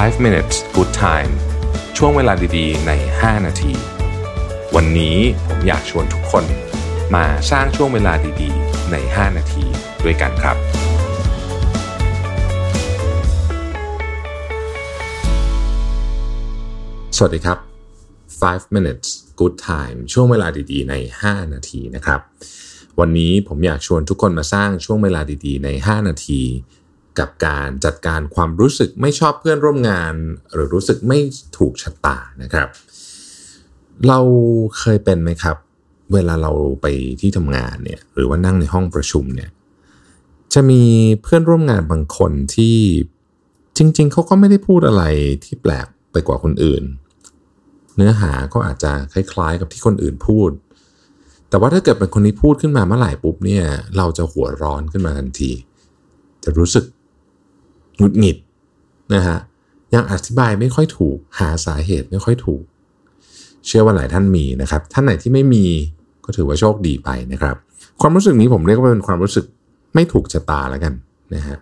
5 minutes good time ช่วงเวลาดีๆ ใน 5 นาที วันนี้ผมอยากชวนทุกคนมาสร้างช่วงเวลาดีๆ ใน 5 นาทีด้วยกันครับ สวัสดีครับ 5 minutes good time ช่วงเวลาดีๆ ใน 5 นาทีนะครับ วันนี้ผมอยากชวนทุกคนมาสร้างช่วงเวลาดีๆ ใน 5 นาที กับการจัดการความรู้สึกไม่ชอบเพื่อนร่วมงาน หรือรู้สึกไม่ถูกชะตานะครับ เราเคยเป็นไหมครับ เวลาเราไปที่ทำงานเนี่ยหรือว่านั่งในห้องประชุมเนี่ยจะมีเพื่อนร่วมงานบางคนที่จริง ๆ เขาก็ไม่ได้พูดอะไรที่แปลกไปกว่าคนอื่น เนื้อหาก็อาจจะคล้ายๆ กับที่คนอื่นพูด แต่ว่าถ้าเกิดเป็นคนนี้พูดขึ้นมาเมื่อไหร่ปุ๊บเนี่ย เราจะหัวร้อนขึ้นมาทันที จะรู้สึก งุดหงิดนะฮะยังอธิบายไม่ค่อยถูกหาสาเหตุไม่ค่อยถูก เชื่อว่าหลายท่านมีนะครับ ท่านไหนที่ไม่มีก็ถือว่าโชคดีไปนะครับ ความรู้สึกนี้ผมเรียกว่าเป็นความรู้สึกไม่ถูกชะตาแล้วกันนะฮะ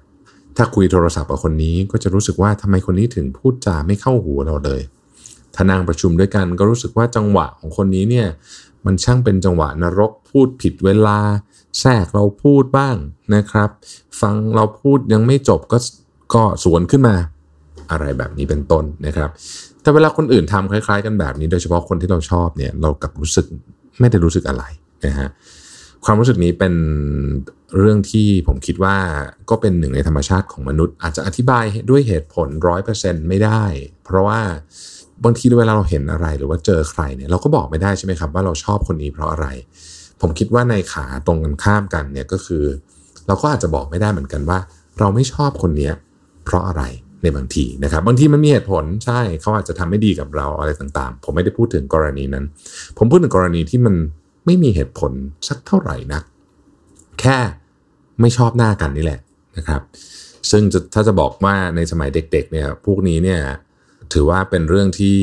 ถ้าคุยโทรศัพท์กับคนนี้ก็จะรู้สึกว่าทำไมคนนี้ถึงพูดจาไม่เข้าหูเราเลยถ้านั่งประชุมด้วยกันก็รู้สึกว่าจังหวะของคนนี้เนี่ยมันช่างเป็นจังหวะนรกพูดผิดเวลาแทรกเราพูดบ้างนะครับ ฟังเราพูดยังไม่จบก็ ก็สวนขึ้นมาอะไรแบบนี้เป็นต้นนะครับ แต่เวลาคนอื่นทำคล้ายๆ กันแบบนี้ โดยเฉพาะคนที่เราชอบเนี่ยเรากลับรู้สึกไม่ได้รู้สึกอะไรนะฮะความรู้สึกนี้เป็นเรื่องที่ผมคิดว่าก็เป็นหนึ่งในธรรมชาติของมนุษย์ อาจจะอธิบายด้วยเหตุผลร้อยเปอร์เซ็นต์ไม่ได้ เพราะว่าบางทีเวลาเราเห็นอะไรหรือว่าเจอใครเนี่ยเราก็บอกไม่ได้ใช่ไหมครับว่าเราชอบคนนี้เพราะอะไร ผมคิดว่าในขาตรงกันข้ามกันเนี่ยก็คือ เราก็อาจจะบอกไม่ได้เหมือนกันว่า เราไม่ชอบคนนี้เเพราะอะไรในบางทีนะครับบางทีมันมีเหตุผลใช่เขาอาจจะทำไม่ดีกับเราอะไรต่างๆ ผมไม่ได้พูดถึงกรณีนั้น ผมพูดถึงกรณีที่มันไม่มีเหตุผลสักเท่าไหร่นัก แค่ไม่ชอบหน้ากันนี่แหละนะครับ ซึ่งถ้าจะบอกว่าในสมัยเด็กๆเนี่ยพวกนี้เนี่ยถือว่าเป็นเรื่องที่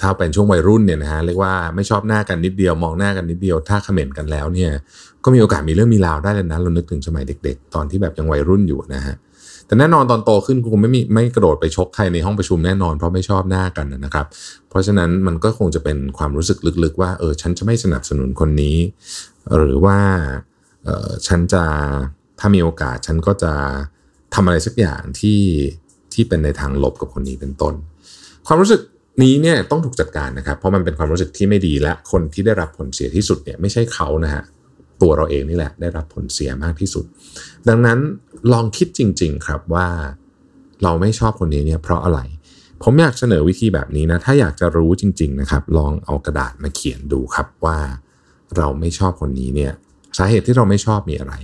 ถ้าเป็นช่วงวัยรุ่นเนี่ยนะฮะเรียกว่าไม่ชอบหน้ากันนิดเดียว มองหน้ากันนิดเดียว ถ้าเขม่นกันแล้วเนี่ยก็มีโอกาสมีเรื่องมีราวได้เลยนะเรานึกถึงสมัยเด็ก ๆ ตอนที่แบบยังวัยรุ่นอยู่นะฮะ แต่แน่นอนตอนโตขึ้นคงไม่มีไม่กระโดดไปชกใครในห้องประชุมแน่นอนเพราะไม่ชอบหน้ากันนะครับ เพราะฉะนั้นมันก็คงจะเป็นความรู้สึกลึกๆ ว่าเออฉันจะไม่สนับสนุนคนนี้ หรือว่าเออฉันจะถ้ามีโอกาสฉันก็จะทำอะไรสักอย่างที่ที่เป็นในทางลบกับคนนี้เป็นต้น ความรู้สึกนี้เนี่ยต้องถูกจัดการนะครับ เพราะมันเป็นความรู้สึกที่ไม่ดีและคนที่ได้รับผลเสียที่สุดเนี่ยไม่ใช่เขานะฮะ ตัวเราเองนี่แหละ ได้รับผลเสียมากที่สุด ดังนั้นลองคิดจริง ๆ ครับว่าเราไม่ชอบคนนี้เนี่ยเพราะอะไร ผมอยากเสนอวิธีแบบนี้นะ ถ้าอยากจะรู้จริง ๆ นะครับ ลองเอากระดาษมาเขียนดูครับว่าเราไม่ชอบคนนี้เนี่ย สาเหตุที่เราไม่ชอบมีอะไร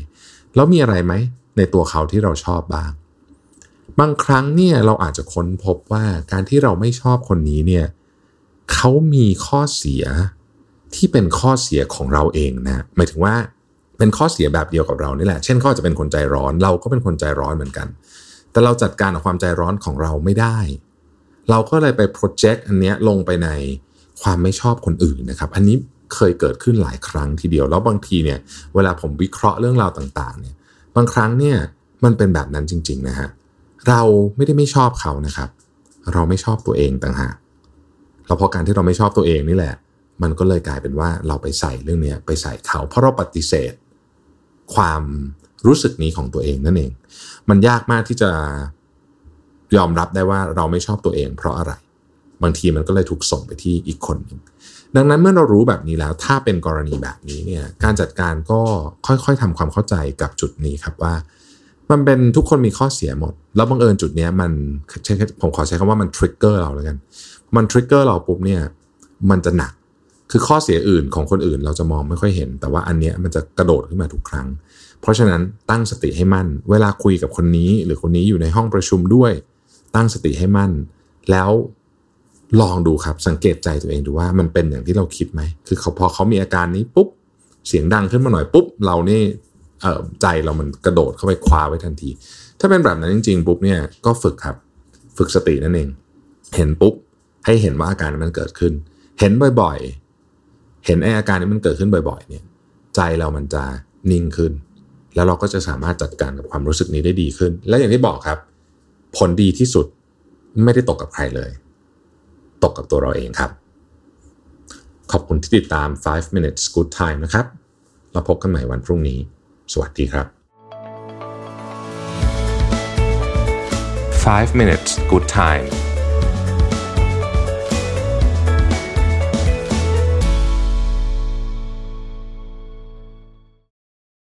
แล้วมีอะไรไหมในตัวเขาที่เราชอบบ้าง บางครั้งเนี่ยเราอาจจะค้นพบว่าการที่เราไม่ชอบคนนี้เนี่ยเขามีข้อเสีย ที่เป็นข้อเสียของเราเองนะหมายถึงว่าเป็นข้อเสียแบบเดียวกับเรานี่แหละ เช่นเขาจะเป็นคนใจร้อน เราก็เป็นคนใจร้อนเหมือนกัน แต่เราจัดการกับความใจร้อนของเราไม่ได้ เราก็เลยไปโปรเจกต์อันนี้ลงไปในความไม่ชอบคนอื่นนะครับ อันนี้เคยเกิดขึ้นหลายครั้งทีเดียว แล้วบางทีเนี่ย เวลาผมวิเคราะห์เรื่องราวต่างๆ เนี่ย บางครั้งเนี่ยมันเป็นแบบนั้นจริง ๆ นะฮะ เราไม่ได้ไม่ชอบเขานะครับ เราไม่ชอบตัวเองต่างหาก เราเพราะการที่เราไม่ชอบตัวเองนี่แหละ มันก็เลยกลายเป็นว่าเราไปใส่เรื่องนี้ไปใส่เขา เพราะเราปฏิเสธ ความรู้สึกนี้ของตัวเองนั่นเอง มันยากมากที่จะยอมรับได้ว่าเราไม่ชอบตัวเอง เพราะอะไร บางทีมันก็เลยถูกส่งไปที่อีกคนหนึ่งดังนั้นเมื่อเรารู้แบบนี้แล้ว ถ้าเป็นกรณีแบบนี้เนี่ยการจัดการก็ค่อยๆทำความเข้าใจกับจุดนี้ครับว่า มันเป็นทุกคนมีข้อเสียหมด แล้วบังเอิญจุดนี้มันใช้ผมขอใช้คำว่ามันทริกเกอร์เราแล้วกัน มันทริกเกอร์เราปุ๊บเนี่ยมันจะหนัก คือข้อเสียอื่นของคนอื่นเราจะมองไม่ค่อยเห็น แต่ว่าอันเนี้ยมันจะกระโดดขึ้นมาทุกครั้ง เพราะฉะนั้นตั้งสติให้มั่น เวลาคุยกับคนนี้ หรือคนนี้อยู่ในห้องประชุมด้วย ตั้งสติให้มั่น แล้วลองดูครับสังเกตใจตัวเองดูว่ามันเป็นอย่างที่เราคิดไหมคือเขาพอเขามีอาการนี้ปุ๊บเสียงดังขึ้นมาหน่อยปุ๊บเรานี่ใจเรามันกระโดดเข้าไปคว้าไว้ทันที ถ้าเป็นแบบนั้นจริงๆปุ๊บเนี่ยก็ฝึกครับ ฝึกสตินั่นเอง เห็นปุ๊บให้เห็นว่าอาการมันเกิดขึ้น เห็นบ่อยๆ เห็นไออาการนี้มันเกิดขึ้นบ่อยๆ เนี่ย ใจเรามันจะนิ่งขึ้น แล้วเราก็จะสามารถจัดการกับความรู้สึกนี้ได้ดีขึ้น และอย่างที่บอกครับ ผลดีที่สุดไม่ได้ตกกับใครเลย ตกกับตัวเราเองครับ ขอบคุณที่ติดตาม 5 minutes good time นะครับ เราพบกันใหม่วันพรุ่งนี้ สวัสดีครับ 5 minutes good time